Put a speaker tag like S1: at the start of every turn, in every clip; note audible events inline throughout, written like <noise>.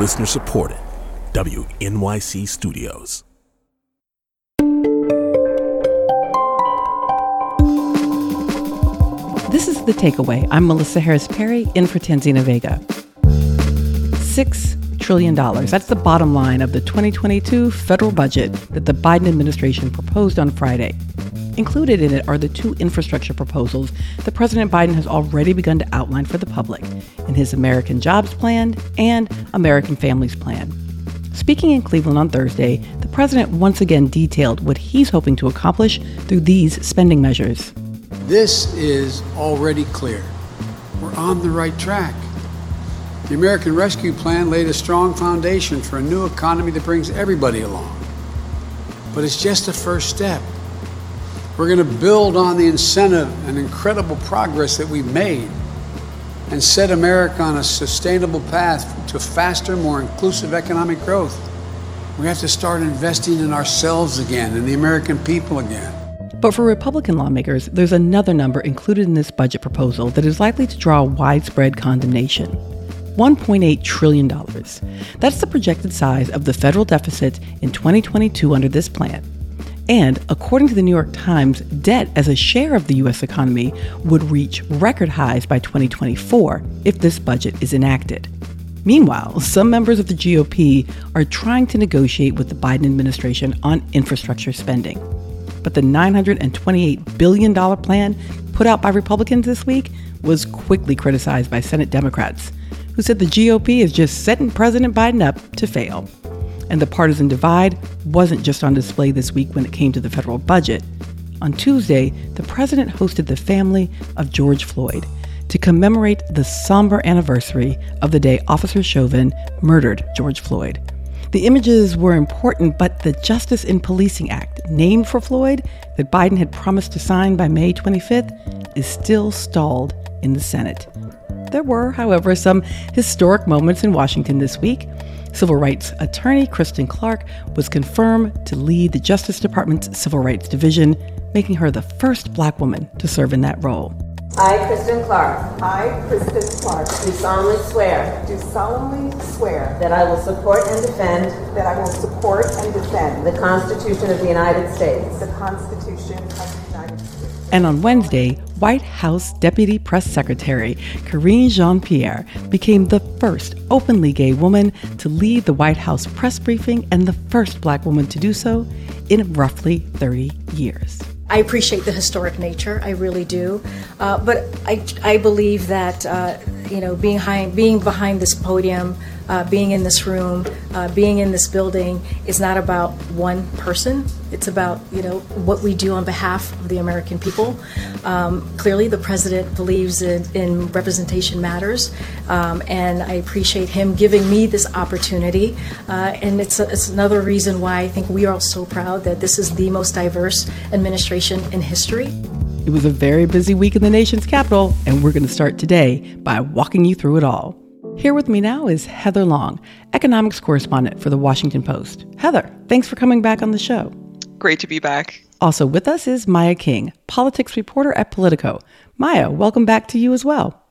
S1: Listener supported. WNYC Studios.
S2: This is The Takeaway. I'm Melissa Harris Perry in for Tanzina Vega. Six trillion dollars. That's the bottom line of the 2022 federal budget that the Biden administration proposed on Friday. Included in it are the two infrastructure proposals that President Biden has already begun to outline for the public in his American Jobs Plan and American Families Plan. Speaking in Cleveland on Thursday, the president once again detailed what he's hoping to accomplish through these spending measures.
S3: This is already clear. We're on the right track. The American Rescue Plan laid a strong foundation for a new economy that brings everybody along. But it's just the first step. We're going to build on the incentive and incredible progress that we've made and set America on a sustainable path to faster, more inclusive economic growth. We have to start investing in ourselves again, in the American people again.
S2: But for Republican lawmakers, there's another number included in this budget proposal that is likely to draw widespread condemnation. $1.8 trillion. That's the projected size of the federal deficit in 2022 under this plan. And according to the New York Times, debt as a share of the U.S. economy would reach record highs by 2024 if this budget is enacted. Meanwhile, some members of the GOP are trying to negotiate with the Biden administration on infrastructure spending. But the $928 billion plan put out by Republicans this week was quickly criticized by Senate Democrats who said the GOP is just setting President Biden up to fail. And the partisan divide wasn't just on display this week when it came to the federal budget. On Tuesday, the president hosted the family of George Floyd to commemorate the somber anniversary of the day Officer Chauvin murdered George Floyd. The images were important, but the Justice in Policing Act, named for Floyd, that Biden had promised to sign by May 25th, is still stalled in the Senate. There were, however, some historic moments in Washington this week. Civil rights attorney Kristen Clarke was confirmed to lead the Justice Department's Civil Rights Division, making her the first black woman to serve in that role.
S4: I, Kristen Clarke.
S5: I, Kristen Clarke.
S4: Do solemnly swear.
S5: Do solemnly swear.
S4: That I will support and defend.
S5: That I will support and defend.
S4: The Constitution of the United States.
S5: The Constitution of the United States.
S2: And on Wednesday, White House Deputy Press Secretary Karine Jean Pierre became the first openly gay woman to lead the White House press briefing and the first black woman to do so in roughly 30 years.
S6: I appreciate the historic nature, I really do. Uh, but I, I believe that, uh, you know, being, high, being behind this podium, uh, being in this room, uh, being in this building is not about one person. It's about you know what we do on behalf of the American people. Um, clearly, the president believes in, in representation matters, um, and I appreciate him giving me this opportunity. Uh, and it's, a, it's another reason why I think we are all so proud that this is the most diverse administration in history.
S2: It was a very busy week in the nation's capital, and we're going to start today by walking you through it all. Here with me now is Heather Long, economics correspondent for the Washington Post. Heather, thanks for coming back on the show.
S7: Great to be back.
S2: Also with us is Maya King, politics reporter at Politico. Maya, welcome back to you as well.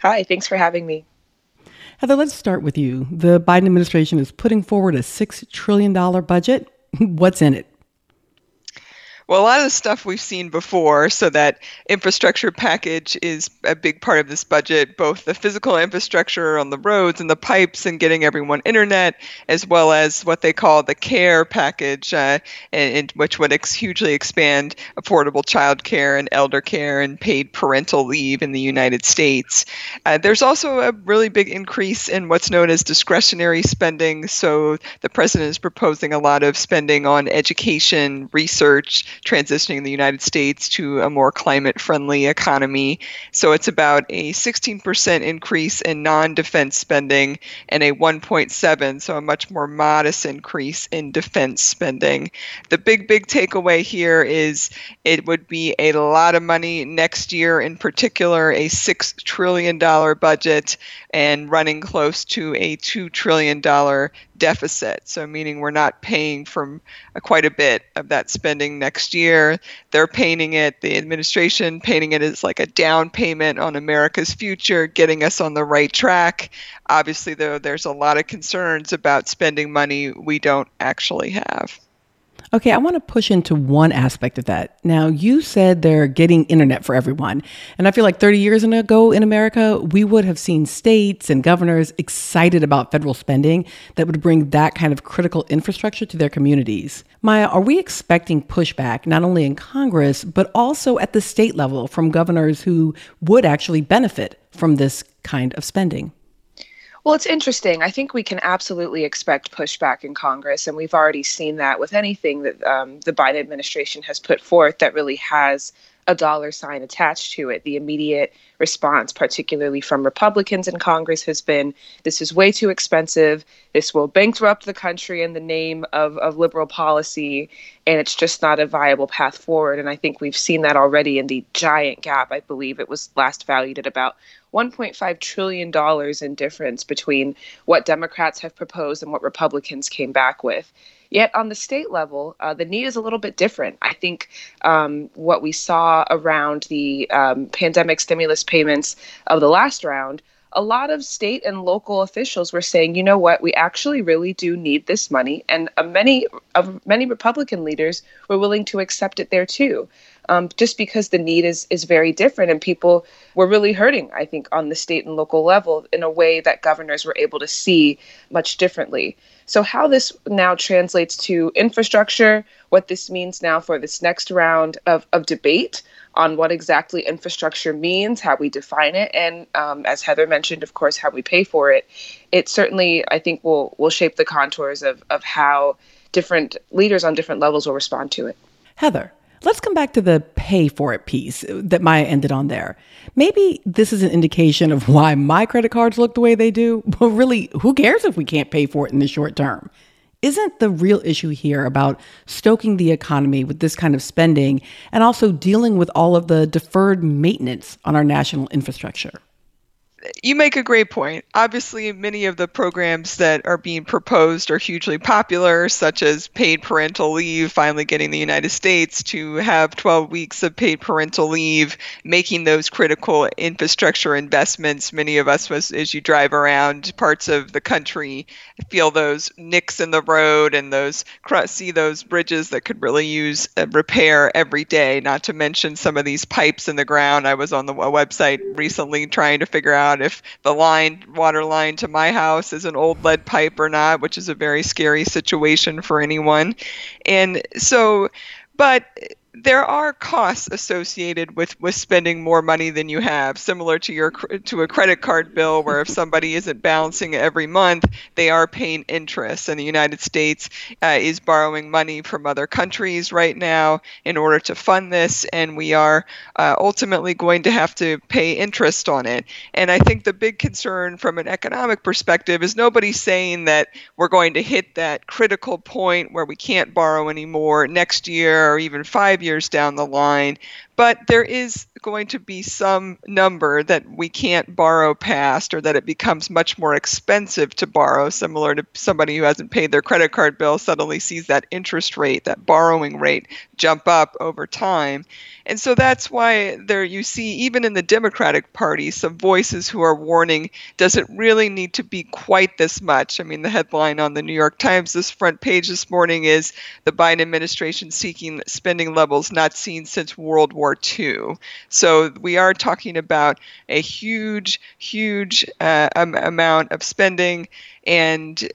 S7: Hi, thanks for having me.
S2: Heather, let's start with you. The Biden administration is putting forward a $6 trillion budget. <laughs> What's in it?
S7: Well, a lot of the stuff we've seen before, so that infrastructure package is a big part of this budget, both the physical infrastructure on the roads and the pipes and getting everyone internet, as well as what they call the care package, uh, in, in, which would ex- hugely expand affordable child care and elder care and paid parental leave in the United States. Uh, there's also a really big increase in what's known as discretionary spending. So the president is proposing a lot of spending on education, research, transitioning the United States to a more climate friendly economy. So it's about a 16% increase in non defense spending and a 1.7, so a much more modest increase in defense spending. The big, big takeaway here is it would be a lot of money next year, in particular, a $6 trillion budget and running close to a $2 trillion deficit. So, meaning we're not paying from quite a bit of that spending next next year. They're painting it, the administration painting it as like a down payment on America's future, getting us on the right track. Obviously, though, there's a lot of concerns about spending money we don't actually have.
S2: Okay, I want to push into one aspect of that. Now, you said they're getting internet for everyone. And I feel like 30 years ago in America, we would have seen states and governors excited about federal spending that would bring that kind of critical infrastructure to their communities. Maya, are we expecting pushback not only in Congress, but also at the state level from governors who would actually benefit from this kind of spending?
S8: Well, it's interesting. I think we can absolutely expect pushback in Congress, and we've already seen that with anything that um, the Biden administration has put forth that really has a dollar sign attached to it. The immediate response, particularly from Republicans in Congress, has been this is way too expensive. This will bankrupt the country in the name of, of liberal policy, and it's just not a viable path forward. And I think we've seen that already in the giant gap. I believe it was last valued at about $1.5 trillion in difference between what Democrats have proposed and what Republicans came back with. Yet on the state level, uh, the need is a little bit different. I think um, what we saw around the um, pandemic stimulus payments of the last round a lot of state and local officials were saying, you know what, we actually really do need this money, and uh, many of many Republican leaders were willing to accept it there too um, just because the need is is very different and people were really hurting i think on the state and local level in a way that governors were able to see much differently. So how this now translates to infrastructure what this means now for this next round of, of debate on what exactly infrastructure means how we define it and um, as heather mentioned of course how we pay for it it certainly i think will will shape the contours of of how different leaders on different levels will respond to it.
S2: Heather Let's come back to the pay for it piece that Maya ended on there. Maybe this is an indication of why my credit cards look the way they do, <laughs> but really, who cares if we can't pay for it in the short term? Isn't the real issue here about stoking the economy with this kind of spending and also dealing with all of the deferred maintenance on our national infrastructure?
S7: You make a great point. Obviously, many of the programs that are being proposed are hugely popular, such as paid parental leave, finally getting the United States to have 12 weeks of paid parental leave, making those critical infrastructure investments. Many of us, as you drive around parts of the country, feel those nicks in the road and those see those bridges that could really use uh, repair every day. Not to mention some of these pipes in the ground. I was on the website recently trying to figure out out if the line, water line to my house is an old lead pipe or not, which is a very scary situation for anyone. And so, but there are costs associated with with spending more money than you have similar to your to a credit card bill where if somebody isn't balancing every month they are paying interest. And the united states uh, is borrowing money from other countries right now in order to fund this and we are uh, ultimately going to have to pay interest on it. And i think the big concern from an economic perspective is nobody's saying that we're going to hit that critical point where we can't borrow anymore next year or even five years down the line. But there is going to be some number that we can't borrow past or that it becomes much more expensive to borrow, similar to somebody who hasn't paid their credit card bill suddenly sees that interest rate, that borrowing rate jump up over time. And so that's why there you see even in the Democratic Party some voices who are warning does it really need to be quite this much? I mean the headline on the New York Times this front page this morning is the Biden administration seeking spending levels not seen since World War II. So we are talking about a huge huge uh, amount of spending and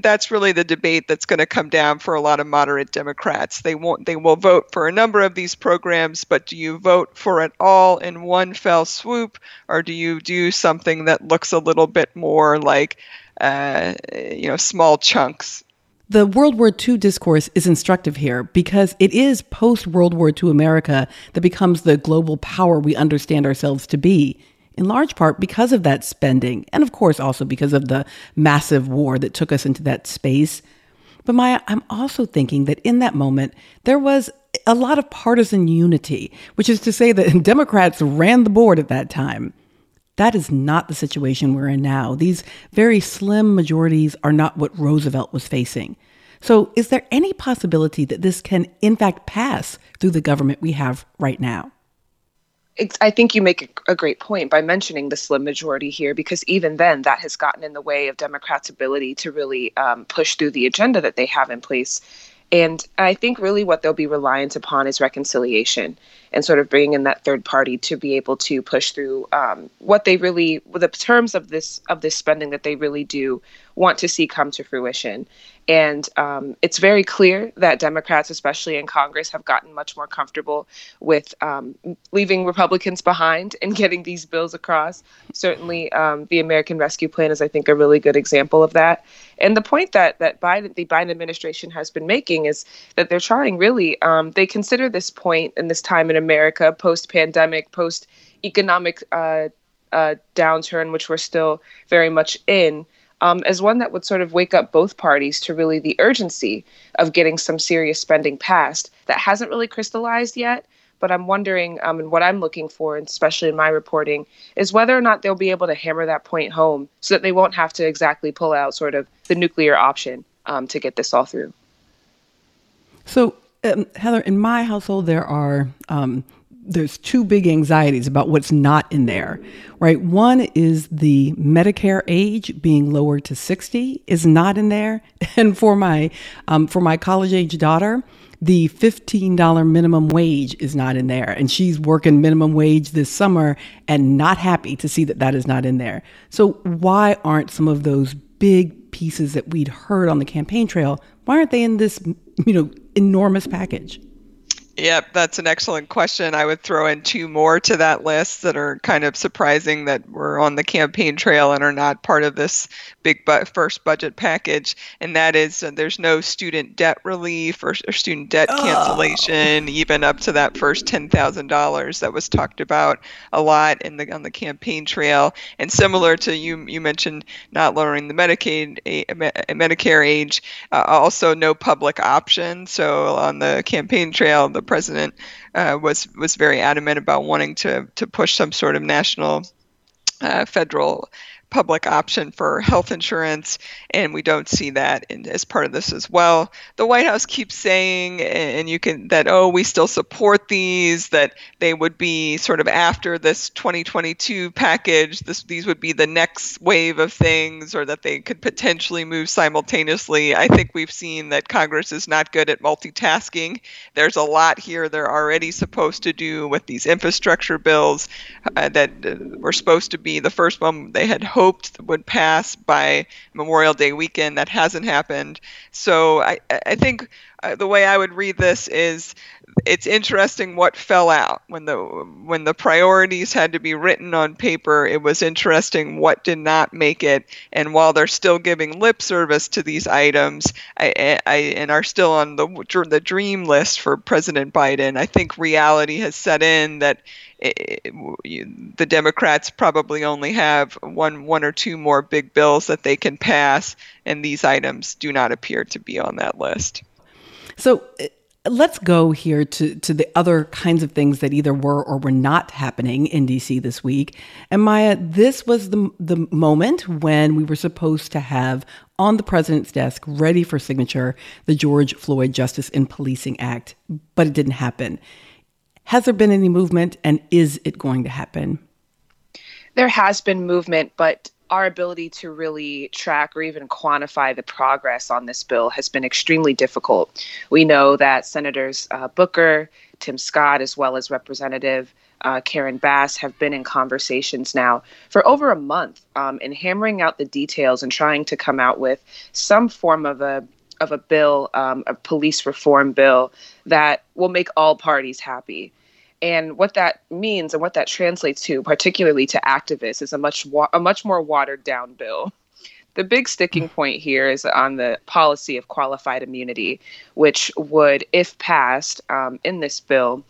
S7: that's really the debate that's going to come down for a lot of moderate Democrats. They won't they will vote for a number of these programs, but do you vote for it all in one fell swoop, or do you do something that looks a little bit more like uh, you know small chunks?
S2: The World War II discourse is instructive here because it is post World War II America that becomes the global power we understand ourselves to be in large part because of that spending, and of course also because of the massive war that took us into that space. But Maya, I'm also thinking that in that moment, there was a lot of partisan unity, which is to say that <laughs> Democrats ran the board at that time. That is not the situation we're in now. These very slim majorities are not what Roosevelt was facing. So, is there any possibility that this can, in fact, pass through the government we have right now?
S8: I think you make a great point by mentioning the slim majority here, because even then, that has gotten in the way of Democrats' ability to really um, push through the agenda that they have in place. And I think really what they'll be reliant upon is reconciliation and sort of bringing in that third party to be able to push through um, what they really, the terms of this of this spending that they really do want to see come to fruition. And um, it's very clear that Democrats, especially in Congress, have gotten much more comfortable with um, leaving Republicans behind and <laughs> getting these bills across. Certainly, um, the American Rescue Plan is, I think, a really good example of that. And the point that that Biden, the Biden administration has been making is that they're trying really. Um, they consider this point and this time in America, post-pandemic, post-economic uh, uh, downturn, which we're still very much in um, as one that would sort of wake up both parties to really the urgency of getting some serious spending passed that hasn't really crystallized yet. But I'm wondering, um, and what I'm looking for, and especially in my reporting, is whether or not they'll be able to hammer that point home so that they won't have to exactly pull out sort of the nuclear option um, to get this all through.
S2: So, um, Heather, in my household, there are um, there's two big anxieties about what's not in there, right? One is the Medicare age being lowered to 60 is not in there, <laughs> and for my um, for my college age daughter, the $15 minimum wage is not in there, and she's working minimum wage this summer and not happy to see that that is not in there. So why aren't some of those big pieces that we'd heard on the campaign trail? Why aren't they in this you know enormous package?
S7: Yep, that's an excellent question. I would throw in two more to that list that are kind of surprising that were on the campaign trail and are not part of this big bu- first budget package. And that is uh, there's no student debt relief or, or student debt oh. cancellation, even up to that first ten thousand dollars that was talked about a lot in the on the campaign trail. And similar to you, you mentioned not lowering the Medicaid a, Medicare age, uh, also no public option. So on the campaign trail, the president uh, was was very adamant about wanting to to push some sort of national uh, federal public option for health insurance, and we don't see that in, as part of this as well. The White House keeps saying, and you can that oh we still support these, that they would be sort of after this 2022 package. This these would be the next wave of things, or that they could potentially move simultaneously. I think we've seen that Congress is not good at multitasking. There's a lot here they're already supposed to do with these infrastructure bills uh, that uh, were supposed to be the first one they had hoped would pass by Memorial Day weekend. That hasn't happened. So I, I think uh, the way I would read this is it's interesting what fell out when the when the priorities had to be written on paper. It was interesting what did not make it. And while they're still giving lip service to these items, I, I and are still on the the dream list for President Biden, I think reality has set in that it, the Democrats probably only have one one or two more big bills that they can pass, and these items do not appear to be on that list.
S2: So let's go here to, to the other kinds of things that either were or were not happening in DC this week. And Maya, this was the, the moment when we were supposed to have on the president's desk, ready for signature, the George Floyd Justice in Policing Act, but it didn't happen. Has there been any movement and is it going to happen?
S8: There has been movement, but our ability to really track or even quantify the progress on this bill has been extremely difficult. We know that Senators uh, Booker, Tim Scott, as well as Representative uh, Karen Bass have been in conversations now for over a month um, in hammering out the details and trying to come out with some form of a of a bill, um, a police reform bill that will make all parties happy. And what that means and what that translates to, particularly to activists, is a much wa- a much more watered down bill. The big sticking point here is on the policy of qualified immunity, which would, if passed um, in this bill,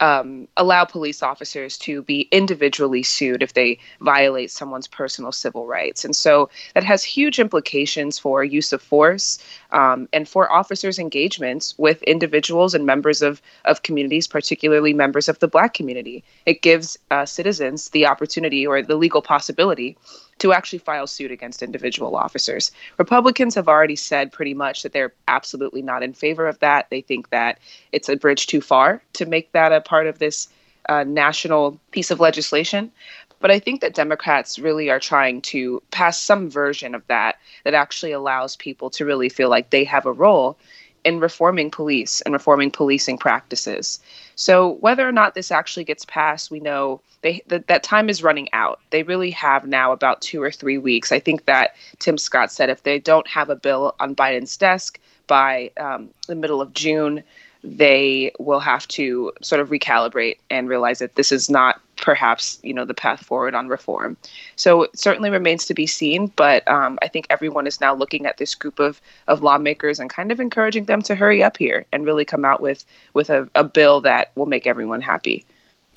S8: um, allow police officers to be individually sued if they violate someone's personal civil rights. And so that has huge implications for use of force um, and for officers' engagements with individuals and members of, of communities, particularly members of the Black community. It gives uh, citizens the opportunity or the legal possibility to actually file suit against individual officers. Republicans have already said pretty much that they're absolutely not in favor of that. They think that it's a bridge too far to make that a part of this uh, national piece of legislation. But I think that Democrats really are trying to pass some version of that that actually allows people to really feel like they have a role in reforming police and reforming policing practices. So whether or not this actually gets passed, we know they that, that time is running out. They really have now about two or three weeks. I think that Tim Scott said if they don't have a bill on Biden's desk by um, the middle of June, they will have to sort of recalibrate and realize that this is not perhaps you know the path forward on reform. So it certainly remains to be seen but um, i think everyone is now looking at this group of, of lawmakers and kind of encouraging them to hurry up here and really come out with with a, a bill that will make everyone happy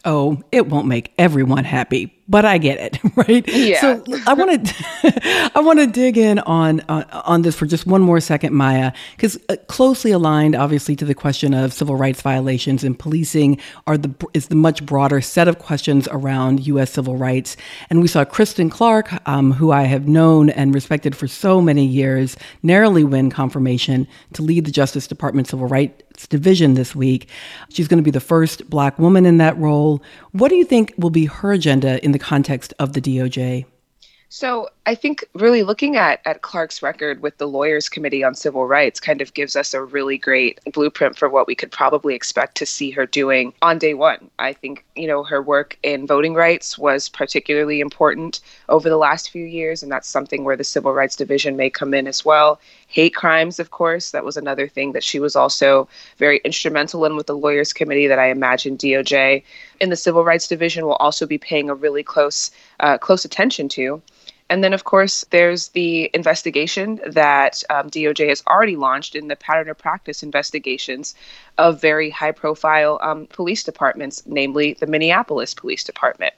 S2: oh it won't make everyone happy but I get it, <laughs> right?
S8: Yeah.
S2: So I want to, <laughs> I want to dig in on uh, on this for just one more second, Maya, because uh, closely aligned, obviously, to the question of civil rights violations and policing are the is the much broader set of questions around U.S. civil rights. And we saw Kristen Clarke, um, who I have known and respected for so many years, narrowly win confirmation to lead the Justice Department Civil Rights Division this week. She's going to be the first Black woman in that role. What do you think will be her agenda in the context of the DOJ?
S8: So I think really looking at at Clarke's record with the Lawyers Committee on Civil Rights kind of gives us a really great blueprint for what we could probably expect to see her doing on day one. I think you know her work in voting rights was particularly important over the last few years, and that's something where the Civil Rights Division may come in as well. Hate crimes, of course, that was another thing that she was also very instrumental in with the Lawyers Committee that I imagine DOJ in the Civil Rights Division will also be paying a really close uh, close attention to. And then, of course, there's the investigation that um, DOJ has already launched in the pattern of practice investigations of very high profile um, police departments, namely the Minneapolis Police Department.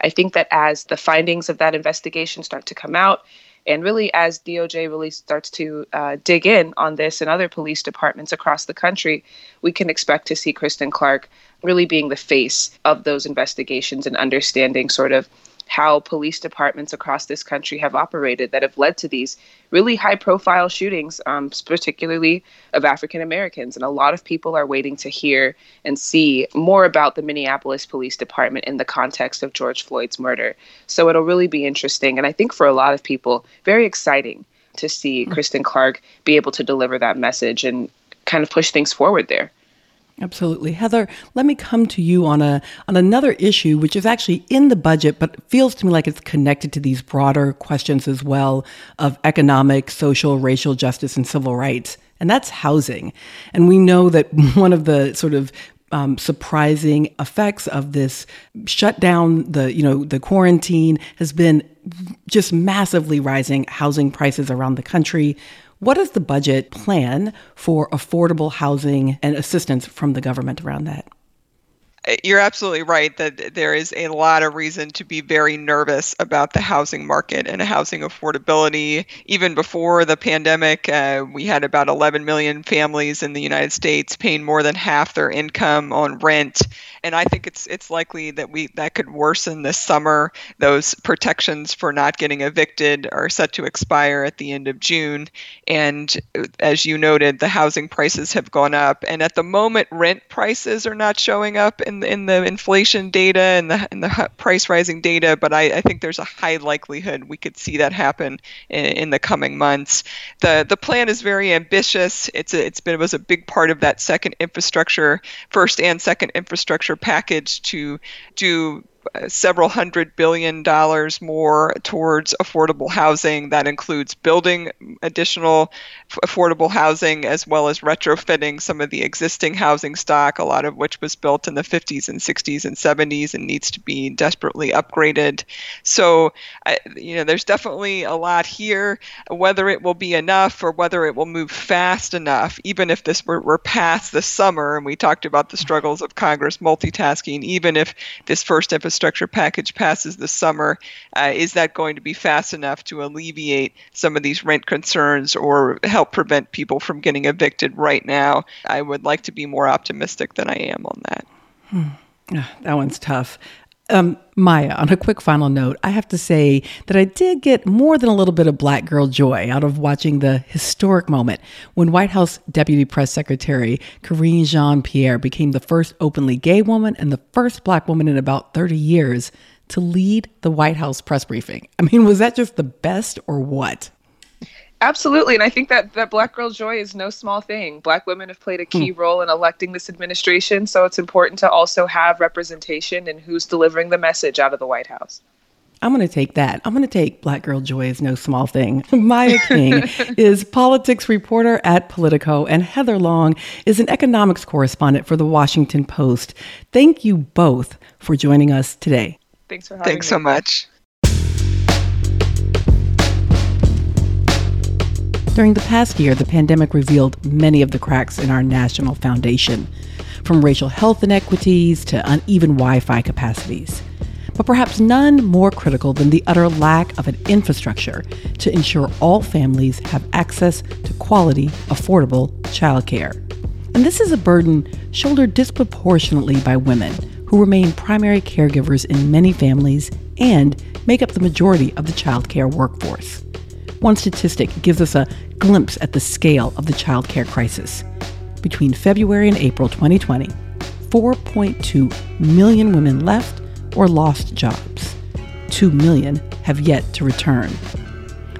S8: I think that as the findings of that investigation start to come out, and really, as DOJ really starts to uh, dig in on this and other police departments across the country, we can expect to see Kristen Clarke really being the face of those investigations and understanding sort of how police departments across this country have operated that have led to these really high profile shootings, um, particularly of African Americans. And a lot of people are waiting to hear and see more about the Minneapolis Police Department in the context of George Floyd's murder. So it'll really be interesting. And I think for a lot of people, very exciting to see mm-hmm. Kristen Clarke be able to deliver that message and kind of push things forward there.
S2: Absolutely. Heather, let me come to you on a on another issue which is actually in the budget but feels to me like it's connected to these broader questions as well of economic, social, racial justice and civil rights. And that's housing. And we know that <laughs> one of the sort of um, surprising effects of this shutdown, the you know the quarantine has been just massively rising housing prices around the country. What is the budget plan for affordable housing and assistance from the government around that?
S7: You're absolutely right that there is a lot of reason to be very nervous about the housing market and housing affordability. Even before the pandemic, uh, we had about 11 million families in the United States paying more than half their income on rent, and I think it's it's likely that we that could worsen this summer. Those protections for not getting evicted are set to expire at the end of June, and as you noted, the housing prices have gone up, and at the moment, rent prices are not showing up in in the inflation data and the and the price rising data, but I, I think there's a high likelihood we could see that happen in, in the coming months. the The plan is very ambitious. It's a, it's been it was a big part of that second infrastructure, first and second infrastructure package to do Uh, several hundred billion dollars more towards affordable housing. That includes building additional affordable housing as well as retrofitting some of the existing housing stock, a lot of which was built in the 50s and 60s and 70s and needs to be desperately upgraded. So, uh, you know, there's definitely a lot here. Whether it will be enough or whether it will move fast enough, even if this were, were past the summer, and we talked about the struggles of Congress multitasking, even if this first infrastructure infrastructure package passes this summer, uh, is that going to be fast enough to alleviate some of these rent concerns or help prevent people from getting evicted right now? I would like to be more optimistic than I am on that.
S2: Hmm. That one's tough. Um, Maya, on a quick final note, I have to say that I did get more than a little bit of black girl joy out of watching the historic moment when White House Deputy Press Secretary Karine Jean Pierre became the first openly gay woman and the first black woman in about 30 years to lead the White House press briefing. I mean, was that just the best or what?
S8: Absolutely. And I think that, that Black Girl Joy is no small thing. Black women have played a key hmm. role in electing this administration. So it's important to also have representation in who's delivering the message out of the White House.
S2: I'm going to take that. I'm going to take Black Girl Joy is no small thing. <laughs> Maya King <laughs> is politics reporter at Politico, and Heather Long is an economics correspondent for the Washington Post. Thank you both for joining us today.
S8: Thanks for having
S7: Thanks
S8: me.
S7: so much.
S2: During the past year, the pandemic revealed many of the cracks in our national foundation, from racial health inequities to uneven Wi Fi capacities. But perhaps none more critical than the utter lack of an infrastructure to ensure all families have access to quality, affordable childcare. And this is a burden shouldered disproportionately by women who remain primary caregivers in many families and make up the majority of the childcare workforce. One statistic gives us a glimpse at the scale of the childcare crisis. Between February and April 2020, 4.2 million women left or lost jobs. 2 million have yet to return.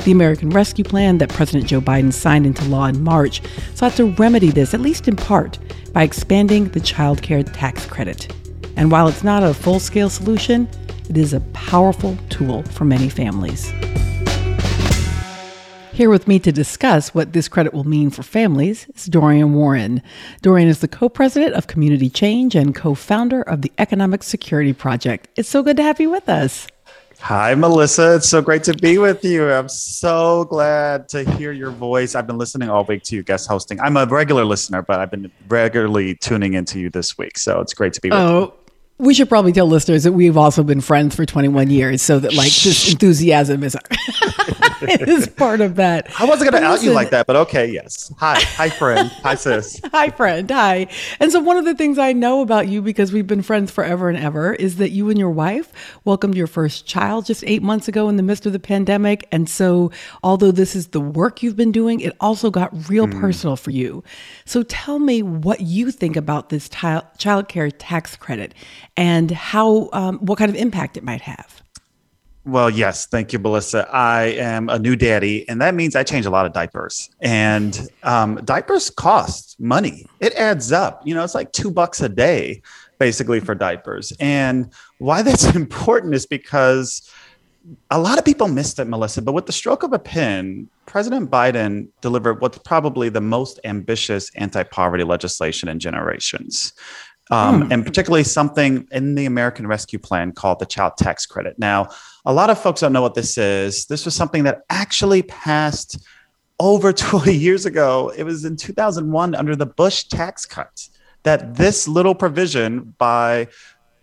S2: The American Rescue Plan that President Joe Biden signed into law in March sought to remedy this, at least in part, by expanding the child care tax credit. And while it's not a full scale solution, it is a powerful tool for many families. Here with me to discuss what this credit will mean for families is Dorian Warren. Dorian is the co president of Community Change and co founder of the Economic Security Project. It's so good to have you with us.
S9: Hi, Melissa. It's so great to be with you. I'm so glad to hear your voice. I've been listening all week to you guest hosting. I'm a regular listener, but I've been regularly tuning into you this week. So it's great to be with oh, you
S2: we should probably tell listeners that we've also been friends for 21 years, so that like this enthusiasm is <laughs> is part of that.
S9: I wasn't going to out you like that, but okay, yes. Hi, hi, friend. hi, sis. <laughs>
S2: Hi, friend. Hi. And so one of the things I know about you because we've been friends forever and ever is that you and your wife welcomed your first child just eight months ago in the midst of the pandemic. And so, although this is the work you've been doing, it also got real mm. personal for you. So tell me what you think about this t- child care tax credit and how um, what kind of impact it might have.
S9: Well, yes, thank you, Melissa. I am a new daddy, and that means I change a lot of diapers. And um, diapers cost money; it adds up. You know, it's like two bucks a day, basically, for diapers. And why that's <laughs> important is because a lot of people missed it, Melissa. But with the stroke of a pen, President Biden delivered what's probably the most ambitious anti-poverty legislation in generations um, mm. and particularly something in the American Rescue Plan called the Child Tax Credit. Now, a lot of folks don't know what this is. This was something that actually passed over <laughs> 20 years ago. It was in 2001 under the Bush tax cuts that this little provision by,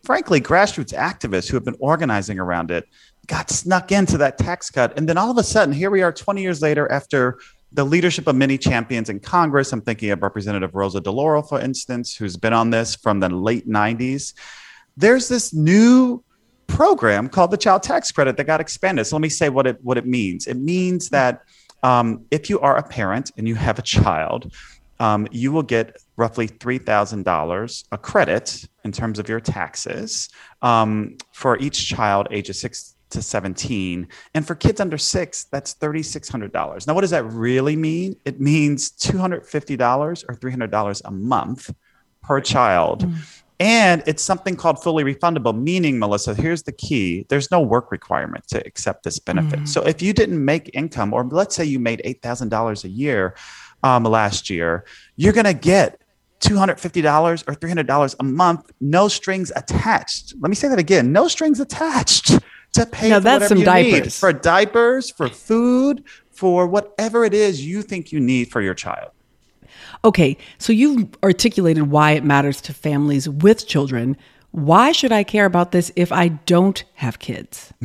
S9: frankly, grassroots activists who have been organizing around it got snuck into that tax cut. And then all of a sudden, here we are 20 years later after the leadership of many champions in Congress. I'm thinking of Representative Rosa DeLauro, for instance, who's been on this from the late 90s. There's this new program called the Child Tax Credit that got expanded. So let me say what it what it means. It means that um, if you are a parent and you have a child, um, you will get roughly $3,000 a credit in terms of your taxes um, for each child ages six to 17. And for kids under six, that's $3,600. Now, what does that really mean? It means $250 or $300 a month per child. Mm-hmm. And it's something called fully refundable, meaning, Melissa, here's the key there's no work requirement to accept this benefit. Mm. So if you didn't make income, or let's say you made $8,000 a year um, last year, you're going to get $250 or $300 a month, no strings attached. Let me say that again no strings attached to pay now, that's some diapers. for diapers, for food, for whatever it is you think you need for your child.
S2: Okay, so you've articulated why it matters to families with children. Why should I care about this if I don't have kids? <laughs>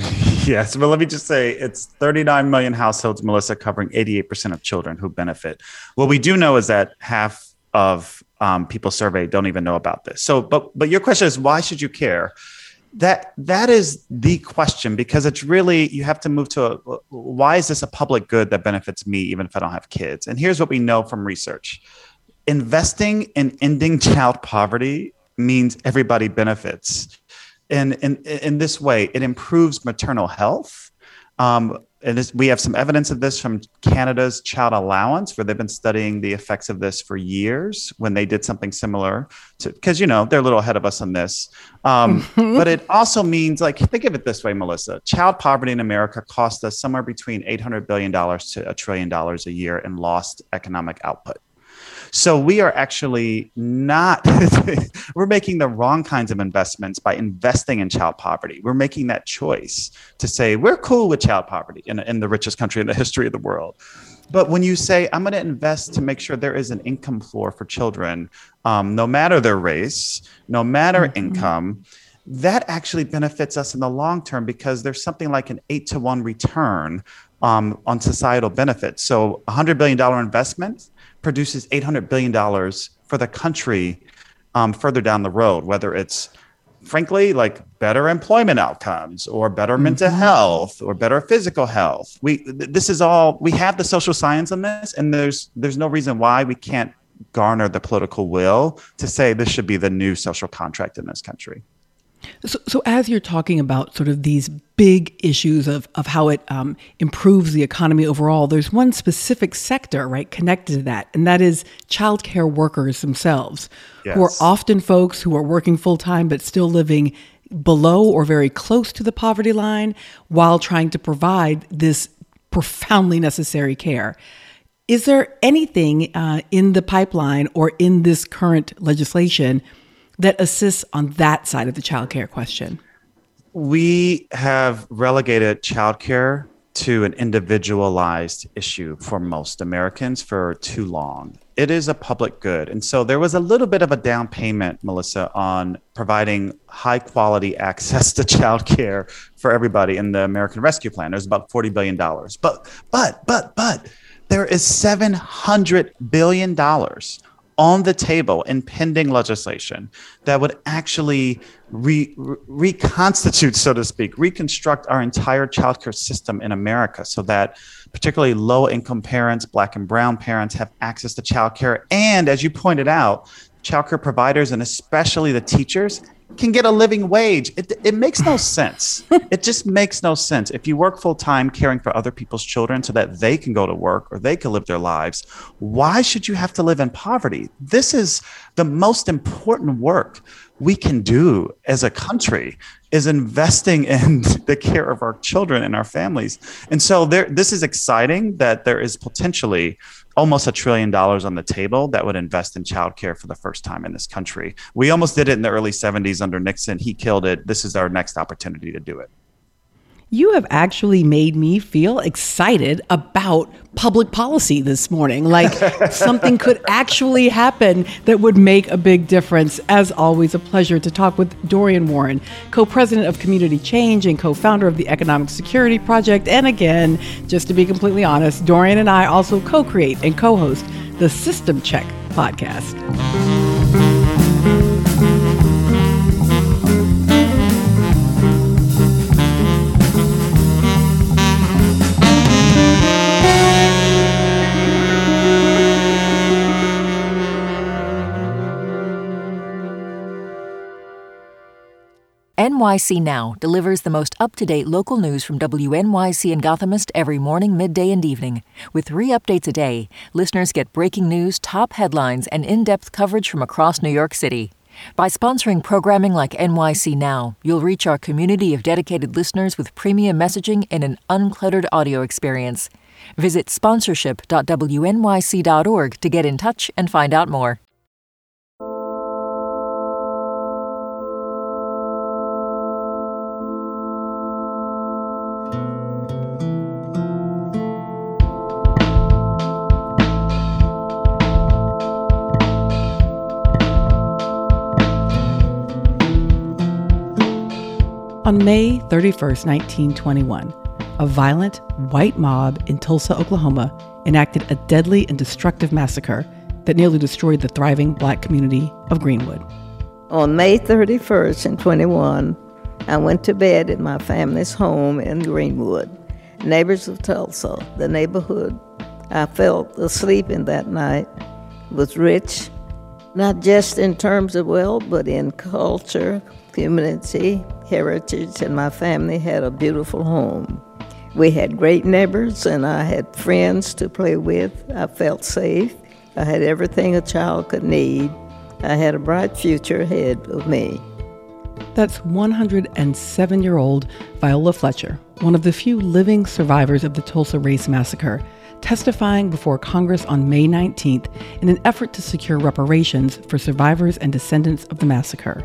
S9: yes, but let me just say it's 39 million households, Melissa, covering 88% of children who benefit. What we do know is that half of um, people surveyed don't even know about this. So, but but your question is why should you care? That that is the question because it's really you have to move to a why is this a public good that benefits me even if I don't have kids? And here's what we know from research. Investing in ending child poverty means everybody benefits. And in, in this way, it improves maternal health. Um, and this, we have some evidence of this from Canada's child allowance, where they've been studying the effects of this for years when they did something similar because, you know, they're a little ahead of us on this. Um, <laughs> but it also means, like, think of it this way, Melissa child poverty in America costs us somewhere between $800 billion to a trillion dollars a year in lost economic output. So we are actually not, <laughs> we're making the wrong kinds of investments by investing in child poverty. We're making that choice to say, we're cool with child poverty in, in the richest country in the history of the world. But when you say, I'm going to invest to make sure there is an income floor for children, um, no matter their race, no matter mm-hmm. income, that actually benefits us in the long term because there's something like an eight to one return um, on societal benefits. So, a $100 billion investment produces $800 billion for the country um, further down the road, whether it's frankly like better employment outcomes or better mm-hmm. mental health or better physical health we this is all we have the social science on this and there's there's no reason why we can't garner the political will to say this should be the new social contract in this country
S2: so, so as you're talking about sort of these big issues of, of how it um, improves the economy overall, there's one specific sector, right, connected to that, and that is childcare workers themselves, yes. who are often folks who are working full time but still living below or very close to the poverty line while trying to provide this profoundly necessary care. Is there anything uh, in the pipeline or in this current legislation? That assists on that side of the childcare question?
S9: We have relegated childcare to an individualized issue for most Americans for too long. It is a public good. And so there was a little bit of a down payment, Melissa, on providing high quality access to childcare for everybody in the American Rescue Plan. There's about $40 billion. But, but, but, but, there is $700 billion on the table in pending legislation that would actually re- reconstitute, so to speak, reconstruct our entire childcare system in America so that particularly low income parents, black and brown parents have access to childcare. And as you pointed out, childcare providers and especially the teachers can get a living wage. It, it makes no sense. <laughs> it just makes no sense. If you work full time caring for other people's children so that they can go to work or they can live their lives, why should you have to live in poverty? This is the most important work we can do as a country is investing <laughs> in the care of our children and our families. And so there this is exciting that there is potentially almost a trillion dollars on the table that would invest in childcare for the first time in this country. We almost did it in the early 70s under Nixon. He killed it. This is our next opportunity to do it.
S2: You have actually made me feel excited about public policy this morning. Like <laughs> something could actually happen that would make a big difference. As always, a pleasure to talk with Dorian Warren, co president of Community Change and co founder of the Economic Security Project. And again, just to be completely honest, Dorian and I also co create and co host the System Check podcast.
S10: NYC Now delivers the most up to date local news from WNYC and Gothamist every morning, midday, and evening. With three updates a day, listeners get breaking news, top headlines, and in depth coverage from across New York City. By sponsoring programming like NYC Now, you'll reach our community of dedicated listeners with premium messaging and an uncluttered audio experience. Visit sponsorship.wnyc.org to get in touch and find out more.
S2: On May 31, 1921, a violent white mob in Tulsa, Oklahoma enacted a deadly and destructive massacre that nearly destroyed the thriving black community of Greenwood.
S11: On May 31st, in 21, I went to bed in my family's home in Greenwood, neighbors of Tulsa, the neighborhood I felt asleep in that night was rich, not just in terms of wealth, but in culture, community, heritage, and my family had a beautiful home. We had great neighbors, and I had friends to play with. I felt safe. I had everything a child could need. I had a bright future ahead of me.
S2: That's 107 year old Viola Fletcher, one of the few living survivors of the Tulsa Race Massacre, testifying before Congress on May 19th in an effort to secure reparations for survivors and descendants of the massacre.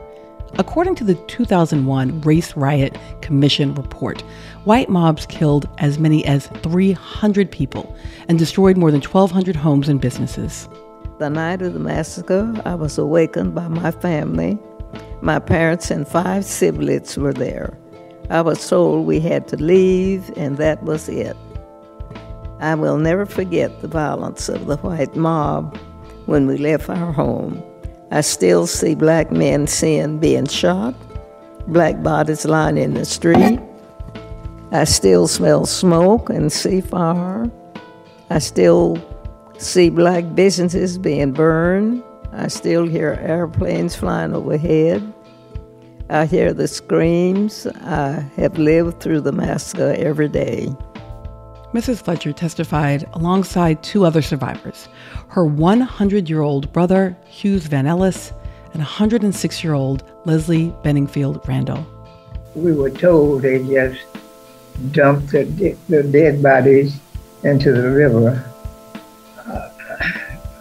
S2: According to the 2001 Race Riot Commission report, white mobs killed as many as 300 people and destroyed more than 1,200 homes and businesses.
S11: The night of the massacre, I was awakened by my family. My parents and five siblings were there. I was told we had to leave, and that was it. I will never forget the violence of the white mob when we left our home. I still see black men seen being shot, black bodies lying in the street. I still smell smoke and see fire. I still see black businesses being burned. I still hear airplanes flying overhead. I hear the screams. I have lived through the massacre every day.
S2: Mrs. Fletcher testified alongside two other survivors her 100 year old brother, Hughes Van Ellis, and 106 year old Lessie Benningfield Randle.
S12: We were told they just dumped the, the dead bodies into the river. Uh,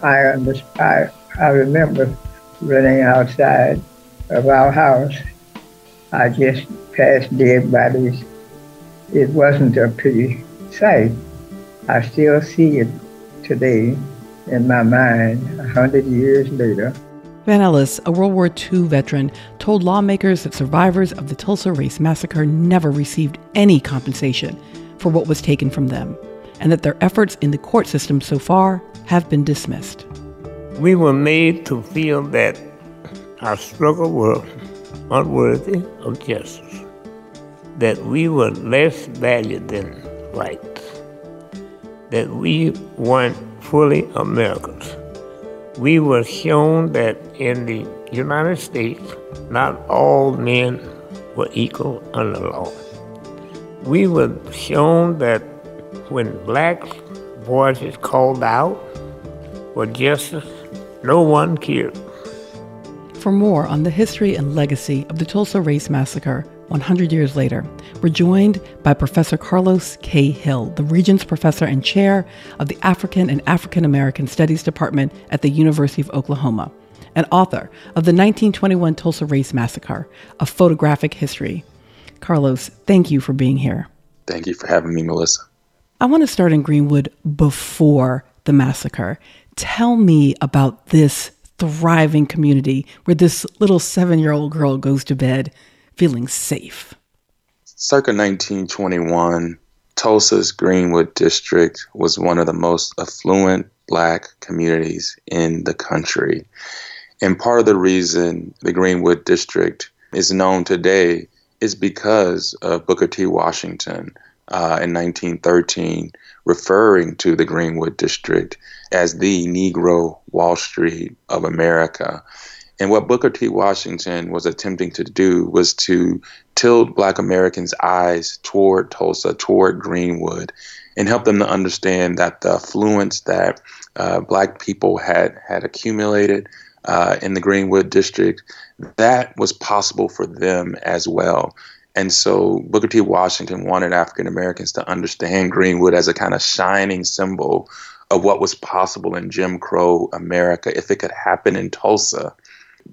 S12: I, I, I remember running outside of our house. I just passed dead bodies. It wasn't a pretty sight. I still see it today in my mind a hundred years later.
S2: Van Ellis, a World War II veteran, told lawmakers that survivors of the Tulsa Race Massacre never received any compensation for what was taken from them, and that their efforts in the court system so far have been dismissed.
S13: We were made to feel that our struggle was unworthy of justice, that we were less valued than that we weren't fully Americans. We were shown that in the United States, not all men were equal under law. We were shown that when black voices called out for justice, no one cared.
S2: For more on the history and legacy of the Tulsa Race Massacre 100 years later, we're joined by Professor Karlos K. Hill, the Regents Professor and Chair of the African and African American Studies Department at the University of Oklahoma, and author of the 1921 Tulsa Race Massacre, a photographic history. Karlos, thank you for being here.
S14: Thank you for having me, Melissa.
S2: I want to start in Greenwood before the massacre. Tell me about this thriving community where this little seven year old girl goes to bed feeling safe.
S14: Circa 1921, Tulsa's Greenwood District was one of the most affluent black communities in the country. And part of the reason the Greenwood District is known today is because of Booker T. Washington uh, in 1913 referring to the Greenwood District as the Negro Wall Street of America. And what Booker T. Washington was attempting to do was to tilt Black Americans' eyes toward Tulsa, toward Greenwood, and help them to understand that the affluence that uh, Black people had had accumulated uh, in the Greenwood district, that was possible for them as well. And so Booker T. Washington wanted African Americans to understand Greenwood as a kind of shining symbol of what was possible in Jim Crow America if it could happen in Tulsa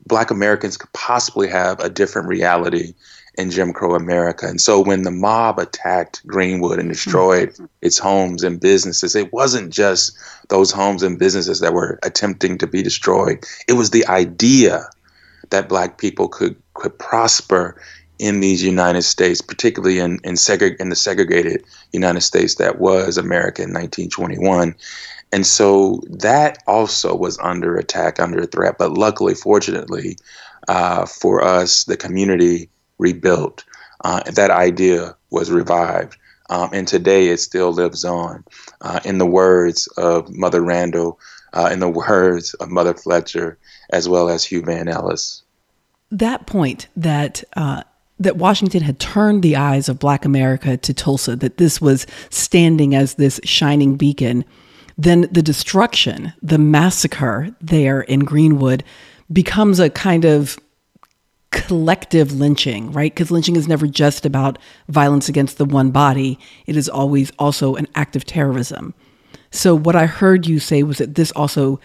S14: black Americans could possibly have a different reality in Jim Crow America. And so when the mob attacked Greenwood and destroyed mm-hmm. <laughs> its homes and businesses, it wasn't just those homes and businesses that were attempting to be destroyed. It was the idea that black people could could prosper in these United States, particularly in in, seg- in the segregated United States that was America in 1921. And so that also was under attack, under threat. But luckily, fortunately, uh, for us, the community rebuilt. uh, that idea was revived. Um, and today it still lives on. Uh, in the words of Mother Randle, uh, in the <laughs> words of Mother Fletcher, as well as Hugh Van Ellis.
S2: That point that uh, that Washington had turned the eyes of Black America to Tulsa, that this was standing as this shining beacon, then the destruction, the massacre there in Greenwood becomes a kind of collective lynching, right? Because lynching is never just about violence against the one body, it is always also an act of terrorism. So, what I heard you say was that this also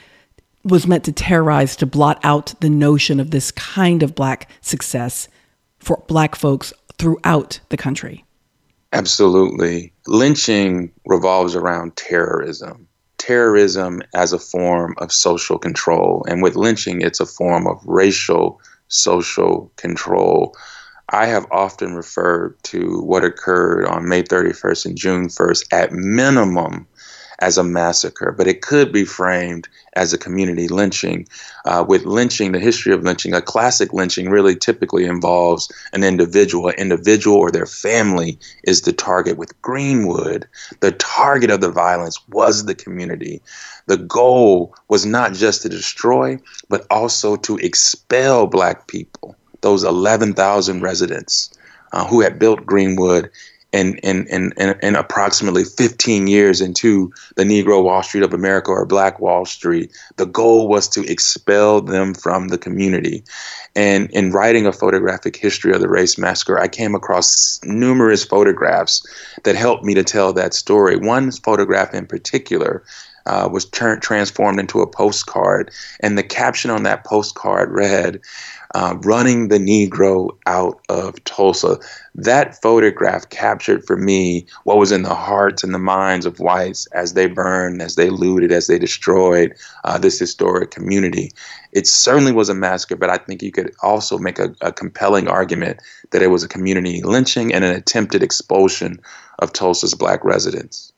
S2: was meant to terrorize, to blot out the notion of this kind of Black success for Black folks throughout the country.
S14: Absolutely. Lynching revolves around terrorism. Terrorism as a form of social control. And with lynching, it's a form of racial social control. I have often referred to what occurred on May 31st and June 1st at minimum as a massacre, but it could be framed as a community lynching. Uh, with lynching, the history of lynching, a classic lynching really typically involves an individual. An individual or their family is the target. With Greenwood, the target of the violence was the community. The goal was not just to destroy, but also to expel Black people, those 11,000 residents. Uh, who had built Greenwood in, in, in, in, approximately 15 years into the Negro Wall Street of America or Black Wall Street. The goal was to expel them from the community. And in writing a photographic history of the race massacre, I came across numerous photographs that helped me to tell that story. One photograph in particular uh, was turned transformed into a postcard, and the caption on that postcard read, uh, running the Negro out of Tulsa. That photograph captured for me what was in the hearts and the minds of whites as they burned, as they looted, as they destroyed uh, this historic community. It certainly was a massacre, but I think you could also make a, a compelling argument that it was a community lynching and an attempted expulsion of Tulsa's black residents.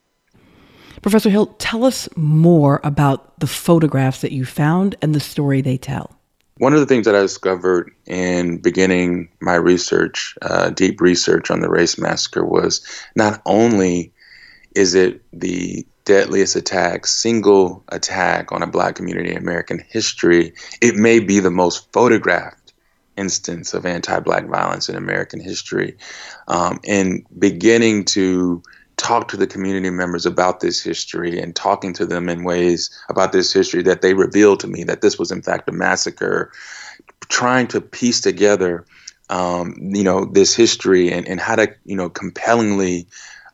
S2: Professor Hill, tell us more about the photographs that you found and the story they tell.
S14: One of the things that I discovered in beginning my research, uh, deep research on the race massacre, was not only is it the deadliest attack, single attack on a black community in American history, it may be the most photographed instance of anti black violence in American history. Um, and beginning to talk to the community members about this history and talking to them in ways about this history that they revealed to me that this was in fact a massacre trying to piece together um, you know this history and, and how to you know compellingly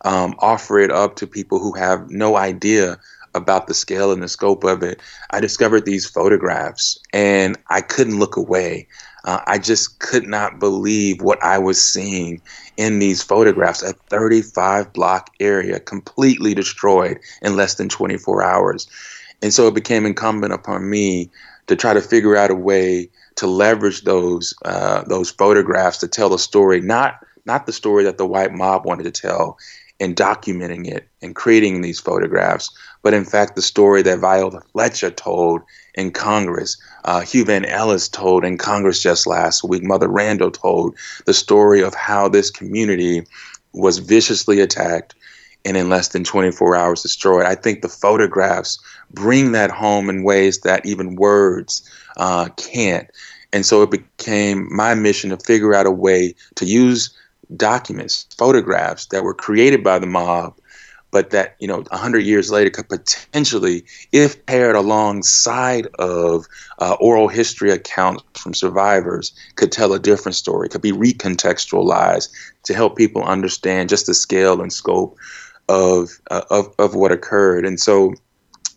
S14: um, offer it up to people who have no idea about the scale and the scope of it. I discovered these photographs and i couldn't look away uh, I just could not believe what I was seeing in these photographs. A 35 block area completely destroyed in less than 24 hours. And so it became incumbent upon me to try to figure out a way to leverage those uh, those photographs to tell a story, not not the story that the white mob wanted to tell, in documenting it and creating these photographs, but in fact the story that Viola Fletcher told in Congress. Uh, Hugh Van Ellis told in Congress just last week. Mother Randle told the story of how this community was viciously attacked and in less than 24 hours destroyed. I think the photographs bring that home in ways that even words uh, can't. And so it became my mission to figure out a way to use documents, photographs that were created by the mob but that you know 100 years later could potentially if paired alongside of uh, oral history accounts from survivors could tell a different story could be recontextualized to help people understand just the scale and scope of uh, of, of what occurred. And so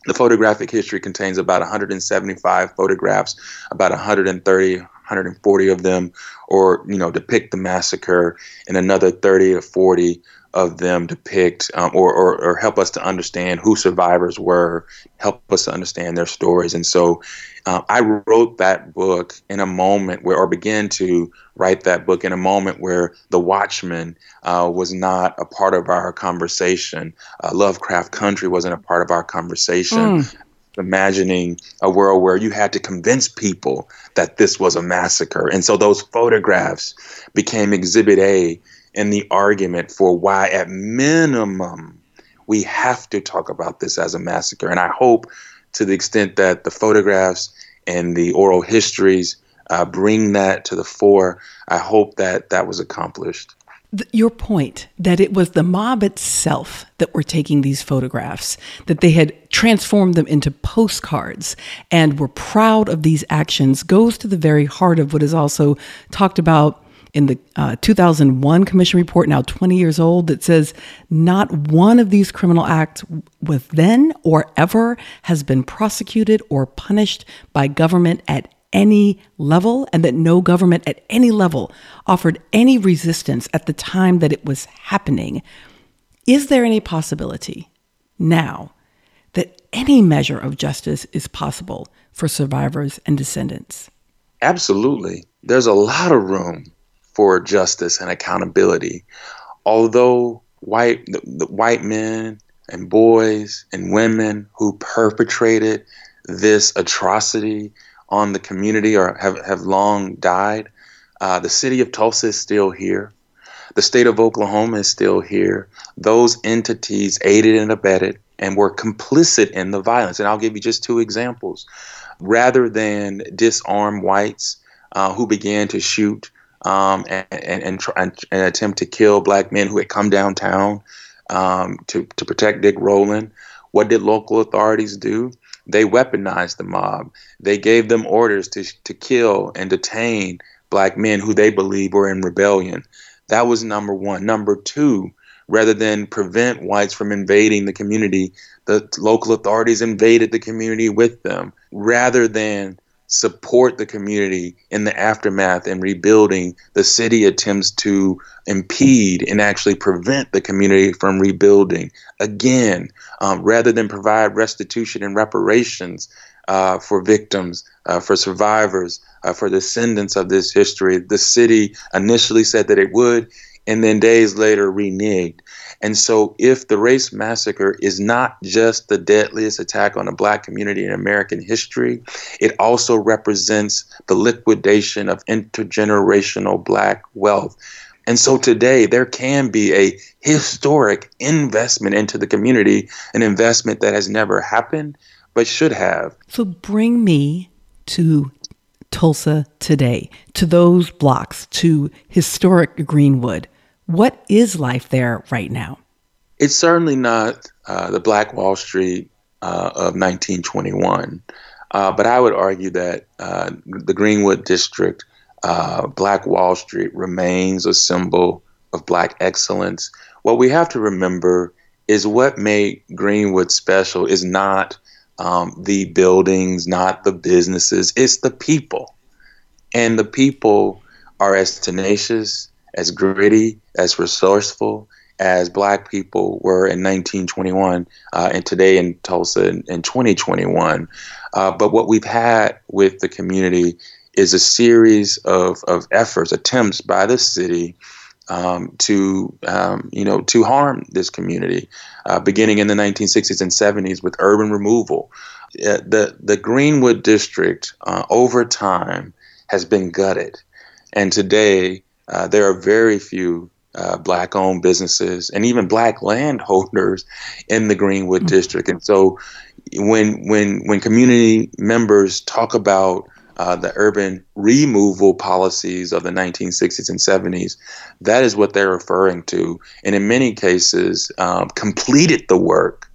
S14: the photographic history contains about 175 photographs about 130 140 of them or you know depict the massacre and another 30 or 40 of them depict um, or, or, or, help us to understand who survivors were, help us to understand their stories. And so uh, I wrote that book in a moment where, or began to write that book in a moment where The Watchmen uh, was not a part of our conversation. Uh, Lovecraft Country wasn't a part of our conversation. Mm. imagining a world where you had to convince people that this was a massacre. And so those photographs became Exhibit A in the argument for why, at minimum, we have to talk about this as a massacre. And I hope, to the extent that the photographs and the oral histories uh, bring that to the fore, I hope that that was accomplished
S2: your point that it was the mob itself that were taking these photographs, that they had transformed them into postcards and were proud of these actions goes to the very heart of what is also talked about in the uh, 2001 commission report, now 20 years old, that says not one of these criminal acts with then or ever has been prosecuted or punished by government at any level and that no government at any level offered any resistance at the time that it was happening. Is there any possibility now that any measure of justice is possible for survivors and descendants?
S14: Absolutely. There's a lot of room for justice and accountability. Although white the, the white men and boys and women who perpetrated this atrocity on the community or have, have long died. Uh, the city of Tulsa is still here. The state of Oklahoma is still here. Those entities aided and abetted and were complicit in the violence. And I'll give you just two examples. Rather than disarm whites uh, who began to shoot um, and, and, and, and, attempt to kill black men who had come downtown um, to, to protect Dick Rowland, what did local authorities do? They weaponized the mob. They gave them orders to, to kill and detain black men who they believe were in rebellion. That was number one. Number two, rather than prevent whites from invading the community, the local authorities invaded the community with them. Rather than support the community in the aftermath and rebuilding, the city attempts to impede and actually prevent the community from rebuilding. Again, um, rather than provide restitution and reparations uh, for victims, uh, for survivors, uh, for descendants of this history, the city initially said that it would, and then days later reneged. And so, if the race massacre is not just the deadliest attack on a black community in American history, it also represents the liquidation of intergenerational black wealth. And so today there can be a historic investment into the community, an investment that has never happened but should have.
S2: So bring me to Tulsa today, to those blocks, to historic Greenwood. What is life there right now?
S14: It's certainly not uh, the Black Wall Street uh, of 1921, uh, but I would argue that uh, the Greenwood District, uh, Black Wall Street, remains a symbol of Black excellence. What we have to remember is what made Greenwood special is not um, the buildings, not the businesses, it's the people. And the people are as tenacious, as gritty, as resourceful as black people were in 1921 uh, and today in Tulsa in, in 2021. Uh, but what we've had with the community is a series of, of efforts, attempts by the city um, to um, you know to harm this community, uh, beginning in the 1960s and 70s with urban removal. Uh, the the Greenwood district uh, over time has been gutted, and today uh, there are very few uh, black owned businesses and even black landholders in the Greenwood mm-hmm. district. And so when when when community members talk about uh, the urban removal policies of the 1960s and 70s, that is what they're referring to. And in many cases, um, completed the work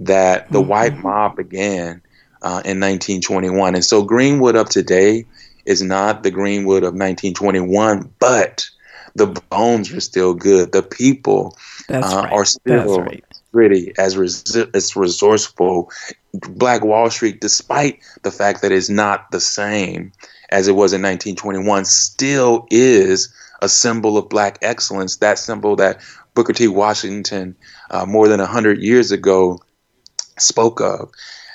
S14: that the mm-hmm. white mob began uh, in 1921. And so Greenwood of today is not the Greenwood of 1921, but the bones are still good. The people uh, right. are still right. pretty as, res- as resourceful. Black Wall Street, despite the fact that it's not the same as it was in 1921, still is a symbol of black excellence. That symbol that Booker T. Washington, uh, more than 100 years ago, spoke of.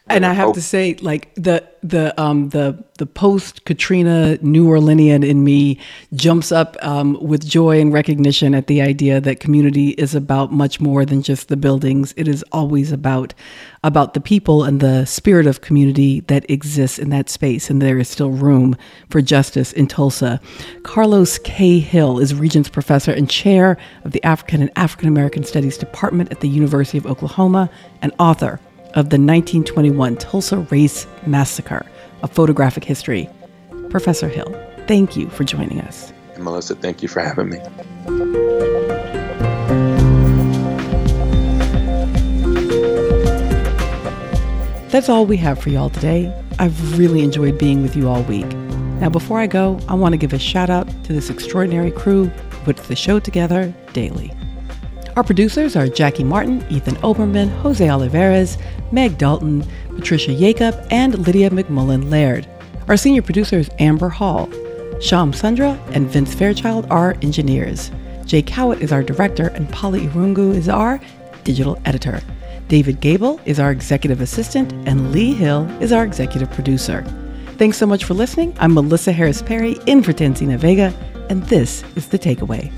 S2: And I have to say, like the the um the the post Katrina New Orleanian in me jumps up um, with joy and recognition at the idea that community is about much more than just the buildings. It is always about about the people and the spirit of community that exists in that space, and there is still room for justice in Tulsa. Karlos K. Hill is Regents Professor and Chair of the African and African American Studies Department at the University of Oklahoma and author of the 1921 Tulsa Race Massacre, a photographic history. Professor Hill, thank you for joining us.
S14: Melissa, thank you for having me.
S2: That's all we have for y'all today. I've really enjoyed being with you all week. Now, before I go, I want to give a shout out to this extraordinary crew who puts the show together daily. Our producers are Jackie Martin, Ethan Oberman, Jose Olivares, Meg Dalton, Patricia Jacob, and Lydia McMullen Laird. Our senior producer is Amber Hall. Sham Sundra and Vince Fairchild are engineers. Jay Cowit is our director, and Polly Irungu is our digital editor. David Gable is our executive assistant, and Lee Hill is our executive producer. Thanks so much for listening. I'm Melissa Harris Perry in for Tanzina Vega, and this is The Takeaway.